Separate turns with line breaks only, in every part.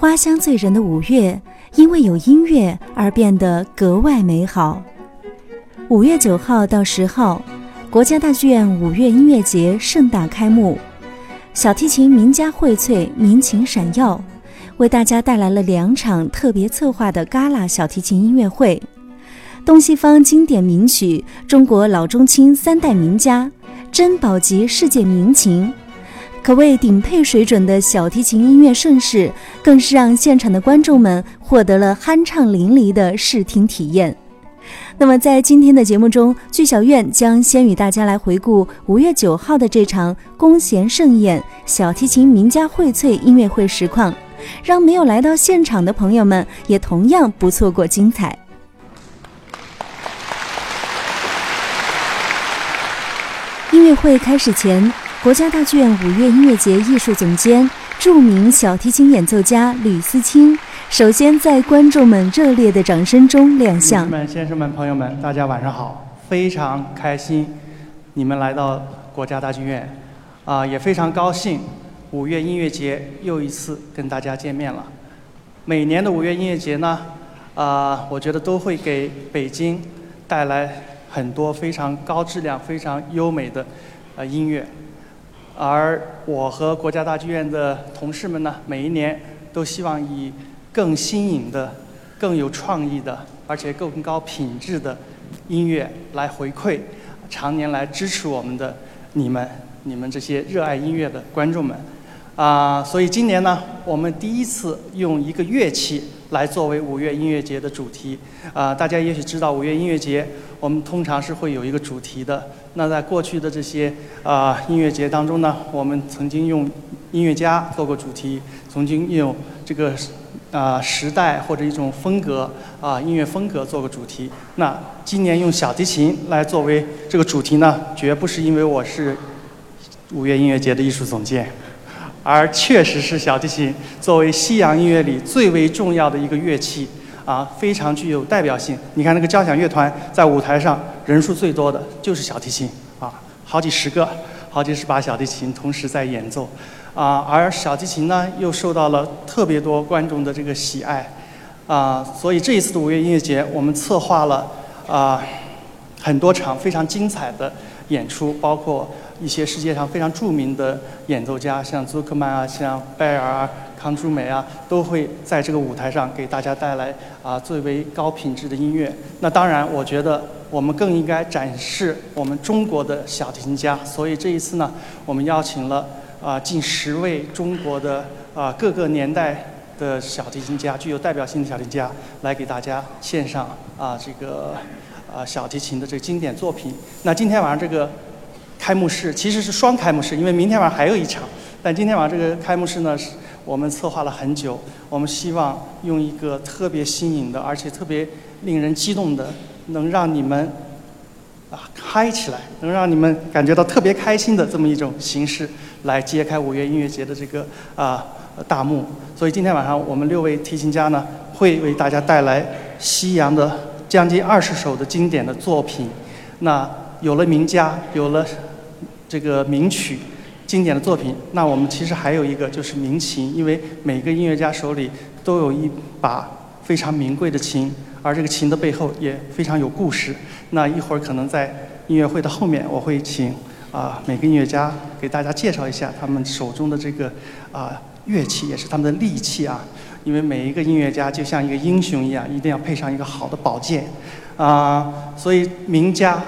花香醉人的五月，因为有音乐而变得格外美好。五月九号到十号，国家大剧院五月音乐节盛大开幕，小提琴名家荟萃，民情闪耀，为大家带来了两场特别策划的旮旯小提琴音乐会。东西方经典名曲，中国老中青三代名家，珍宝级世界名琴，可谓顶配水准的小提琴音乐盛世，更是让现场的观众们获得了酣畅淋漓的视听体验。那么，在今天的节目中，剧小院将先与大家来回顾五月九号的这场弓弦盛宴小提琴名家荟萃音乐会实况，让没有来到现场的朋友们也同样不错过精彩。音乐会开始前，国家大剧院五月音乐节艺术总监、著名小提琴演奏家吕思清，首先在观众们热烈的掌声中亮相。
们、先生们、朋友们，大家晚上好！非常开心你们来到国家大剧院，啊，也非常高兴五月音乐节又一次跟大家见面了。每年的五月音乐节呢，啊，我觉得都会给北京带来。很多非常高质量、非常优美的呃音乐，而我和国家大剧院的同事们呢，每一年都希望以更新颖的、更有创意的，而且更高品质的音乐来回馈常年来支持我们的你们、你们这些热爱音乐的观众们。啊，所以今年呢，我们第一次用一个乐器来作为五月音乐节的主题。啊，大家也许知道，五月音乐节。我们通常是会有一个主题的。那在过去的这些啊音乐节当中呢，我们曾经用音乐家做过主题，曾经用这个啊时代或者一种风格啊音乐风格做过主题。那今年用小提琴来作为这个主题呢，绝不是因为我是五月音乐节的艺术总监，而确实是小提琴作为西洋音乐里最为重要的一个乐器。啊，非常具有代表性。你看那个交响乐团在舞台上人数最多的就是小提琴啊，好几十个，好几十把小提琴同时在演奏，啊，而小提琴呢又受到了特别多观众的这个喜爱，啊，所以这一次的五月音乐节，我们策划了啊很多场非常精彩的演出，包括一些世界上非常著名的演奏家，像祖克曼啊，像拜尔啊。康朱梅啊，都会在这个舞台上给大家带来啊最为高品质的音乐。那当然，我觉得我们更应该展示我们中国的小提琴家。所以这一次呢，我们邀请了啊近十位中国的啊各个年代的小提琴家，具有代表性的小提琴家，来给大家献上啊这个啊小提琴的这个经典作品。那今天晚上这个开幕式其实是双开幕式，因为明天晚上还有一场。但今天晚上这个开幕式呢是。我们策划了很久，我们希望用一个特别新颖的，而且特别令人激动的，能让你们啊嗨起来，能让你们感觉到特别开心的这么一种形式，来揭开五月音乐节的这个啊大幕。所以今天晚上我们六位提琴家呢，会为大家带来西洋的将近二十首的经典的作品。那有了名家，有了这个名曲。经典的作品，那我们其实还有一个就是名琴，因为每个音乐家手里都有一把非常名贵的琴，而这个琴的背后也非常有故事。那一会儿可能在音乐会的后面，我会请啊每个音乐家给大家介绍一下他们手中的这个啊乐器，也是他们的利器啊。因为每一个音乐家就像一个英雄一样，一定要配上一个好的宝剑啊。所以名家。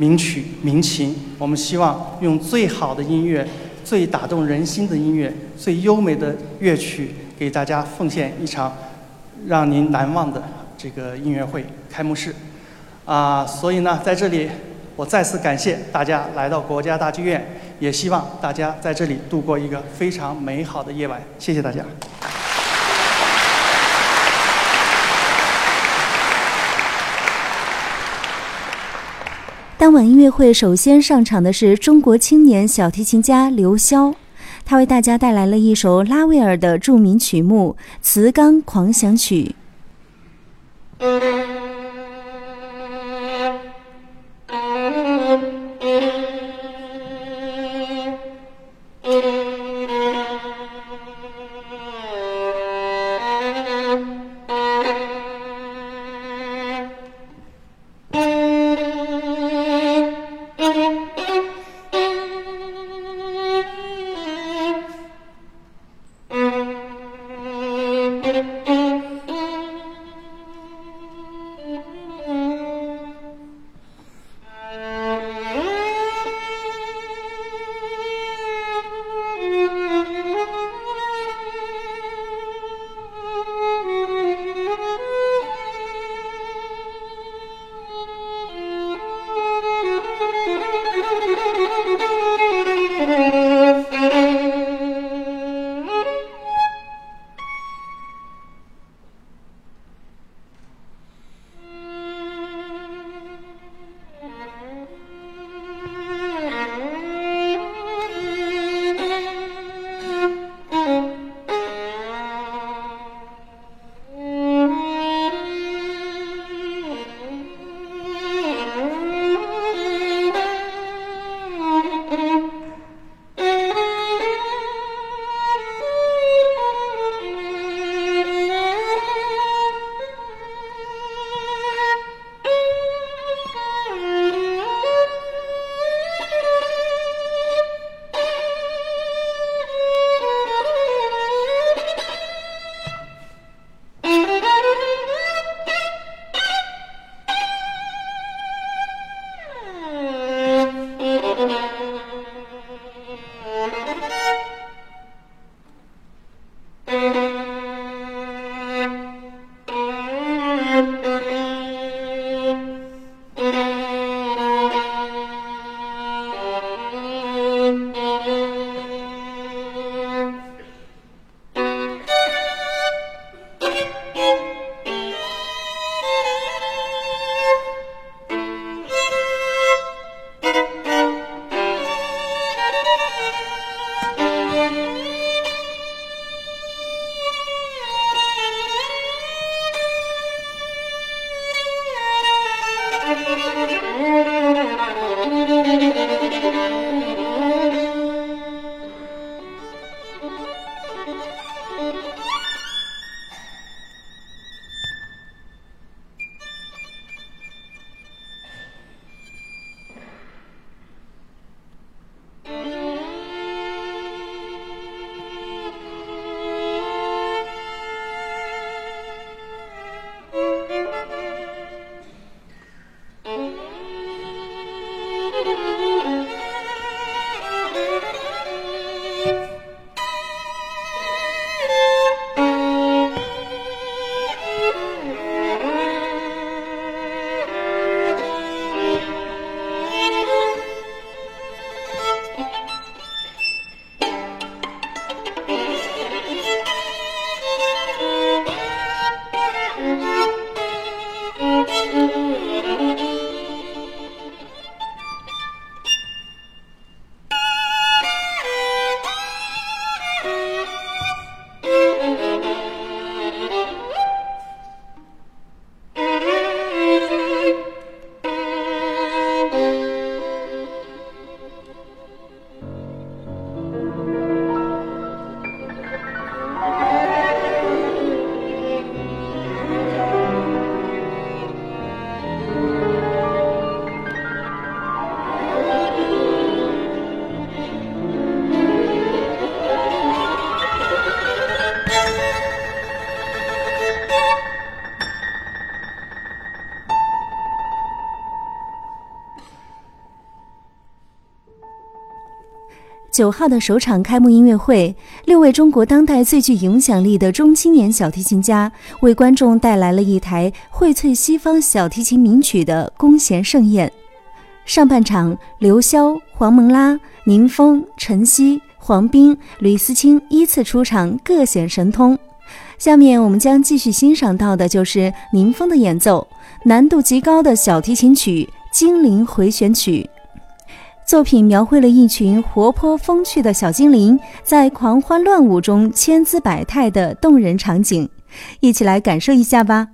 名曲、名琴，我们希望用最好的音乐、最打动人心的音乐、最优美的乐曲，给大家奉献一场让您难忘的这个音乐会开幕式。啊，所以呢，在这里我再次感谢大家来到国家大剧院，也希望大家在这里度过一个非常美好的夜晚。谢谢大家。
当晚音乐会首先上场的是中国青年小提琴家刘潇，他为大家带来了一首拉威尔的著名曲目《磁钢狂想曲》。九号的首场开幕音乐会，六位中国当代最具影响力的中青年小提琴家为观众带来了一台荟萃西方小提琴名曲的弓弦盛宴。上半场，刘潇、黄蒙拉、宁峰、陈曦、黄斌、吕思清依次出场，各显神通。下面我们将继续欣赏到的就是宁峰的演奏，难度极高的小提琴曲《精灵回旋曲》。作品描绘了一群活泼风趣的小精灵在狂欢乱舞中千姿百态的动人场景，一起来感受一下吧。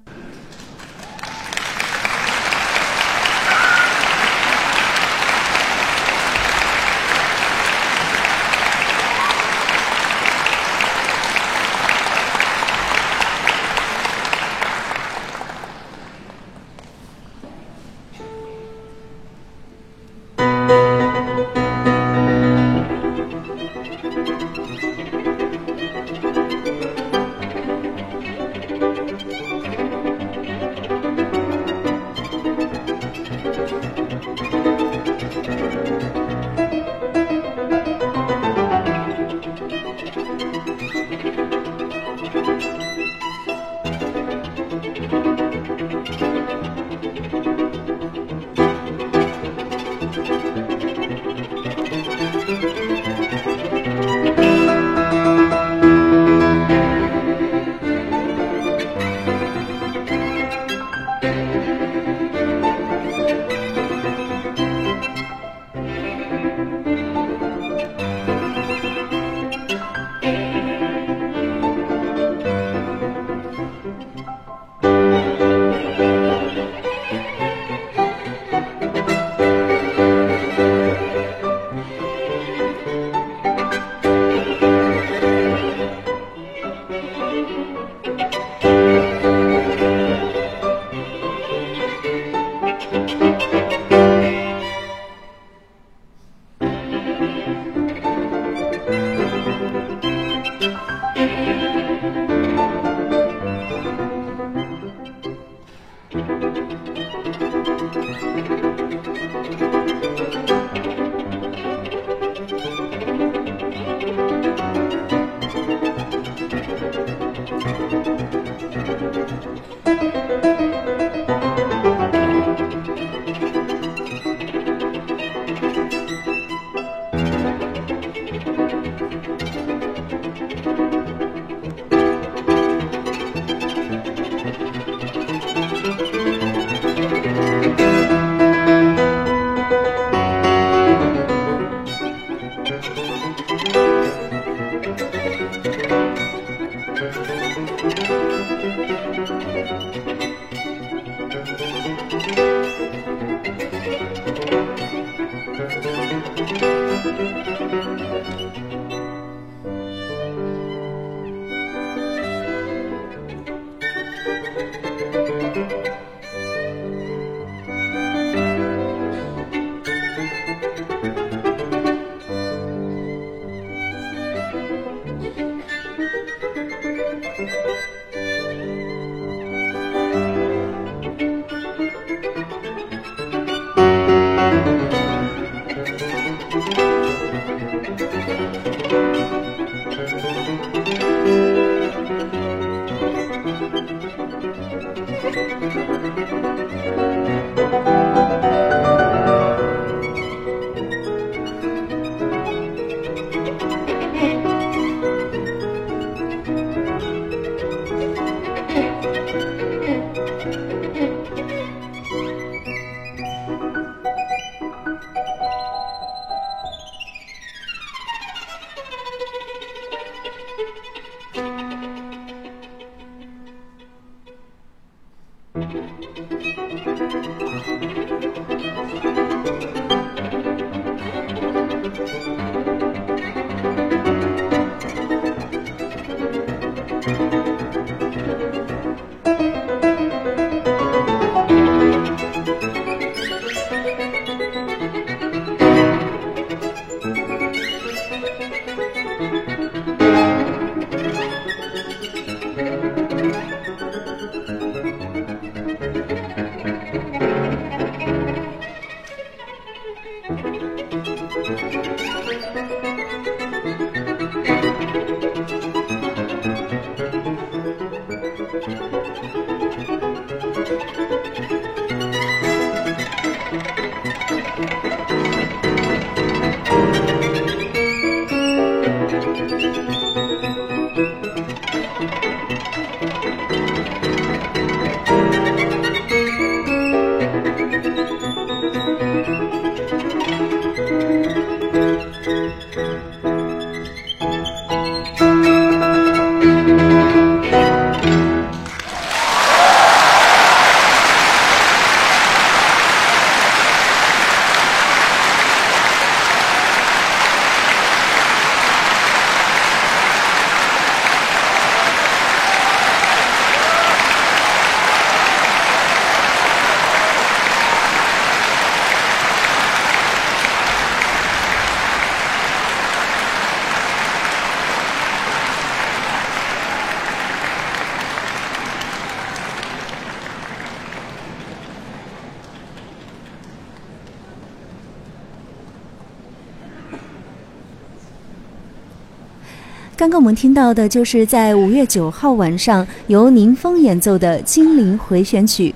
刚刚我们听到的就是在五月九号晚上由宁峰演奏的《精灵回旋曲》，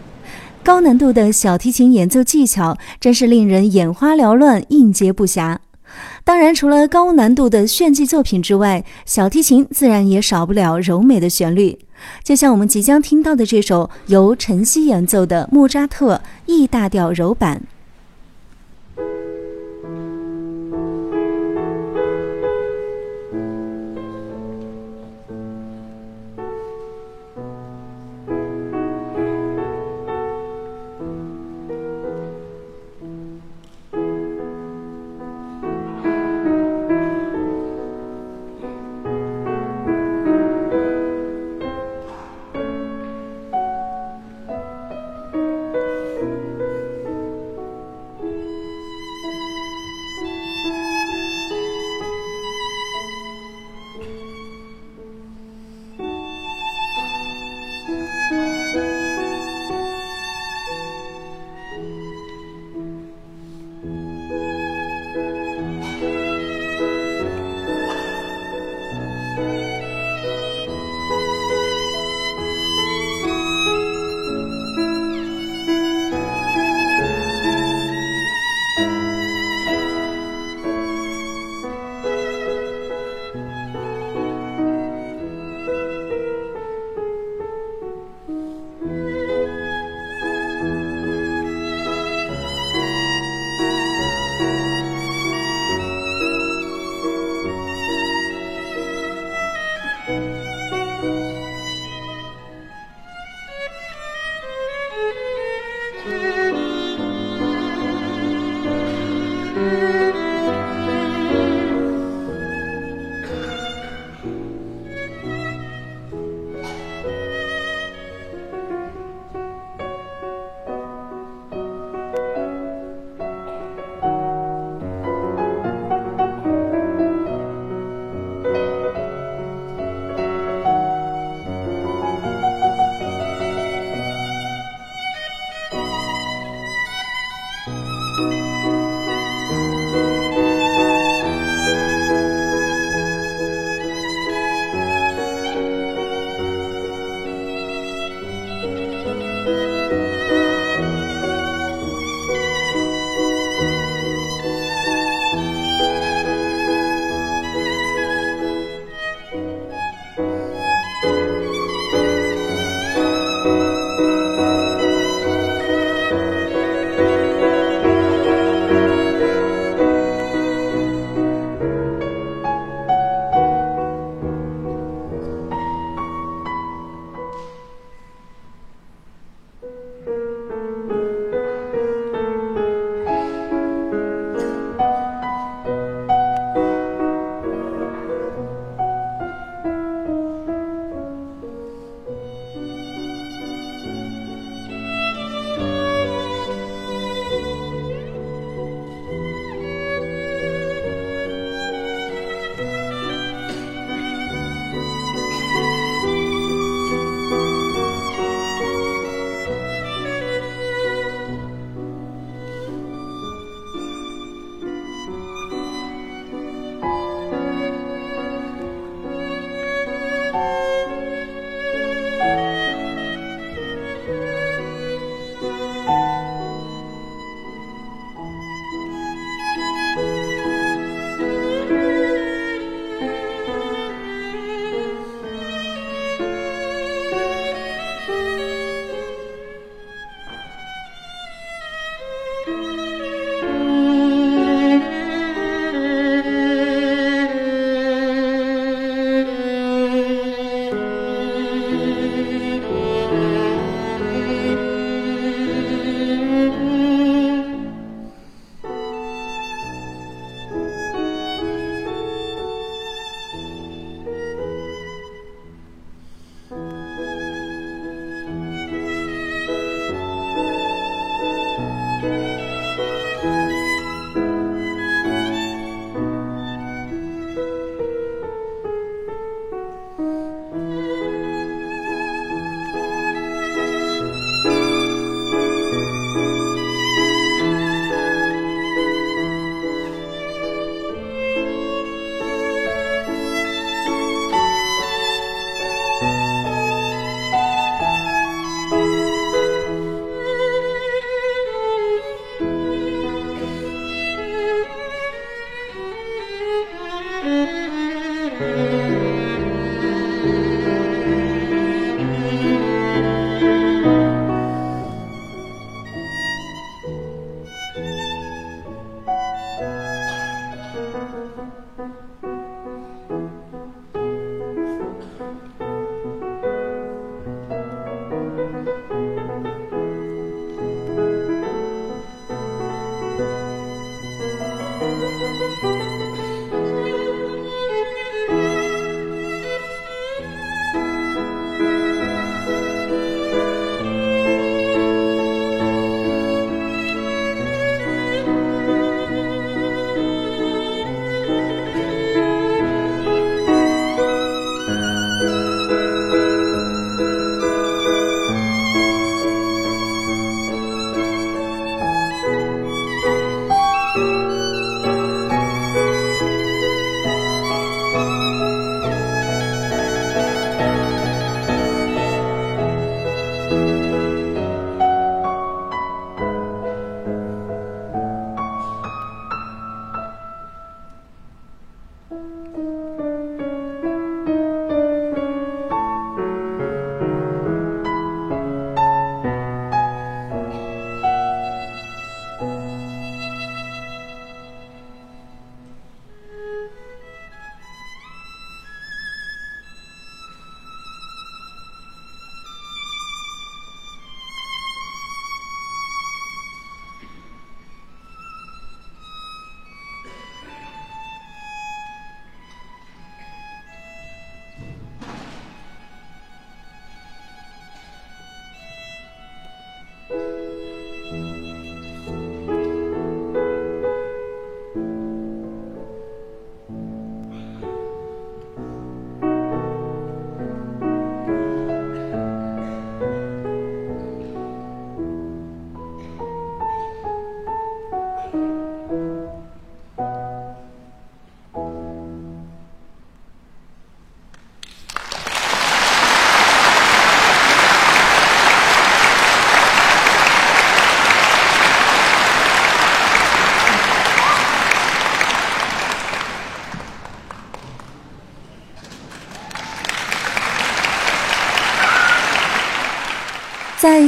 高难度的小提琴演奏技巧真是令人眼花缭乱、应接不暇。当然，除了高难度的炫技作品之外，小提琴自然也少不了柔美的旋律。就像我们即将听到的这首由陈曦演奏的莫扎特《E 大调柔版》。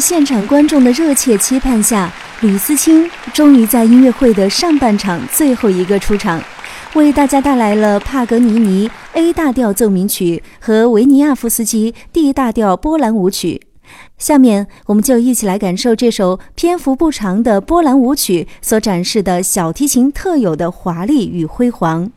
现场观众的热切期盼下，吕思清终于在音乐会的上半场最后一个出场，为大家带来了帕格尼尼 A 大调奏鸣曲和维尼亚夫斯基 D 大调波兰舞曲。下面，我们就一起来感受这首篇幅不长的波兰舞曲所展示的小提琴特有的华丽与辉煌。